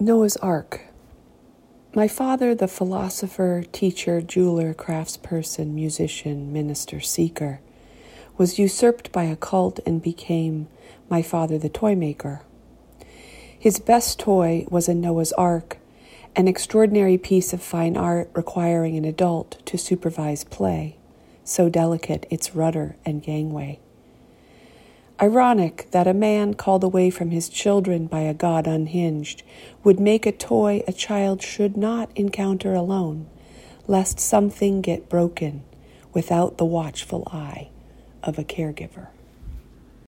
Noah's Ark. My father, the philosopher, teacher, jeweler, craftsperson, musician, minister, seeker, was usurped by a cult and became my father, the toy maker. His best toy was a Noah's Ark, an extraordinary piece of fine art requiring an adult to supervise play, so delicate its rudder and gangway. Ironic that a man called away from his children by a God unhinged would make a toy a child should not encounter alone, lest something get broken without the watchful eye of a caregiver.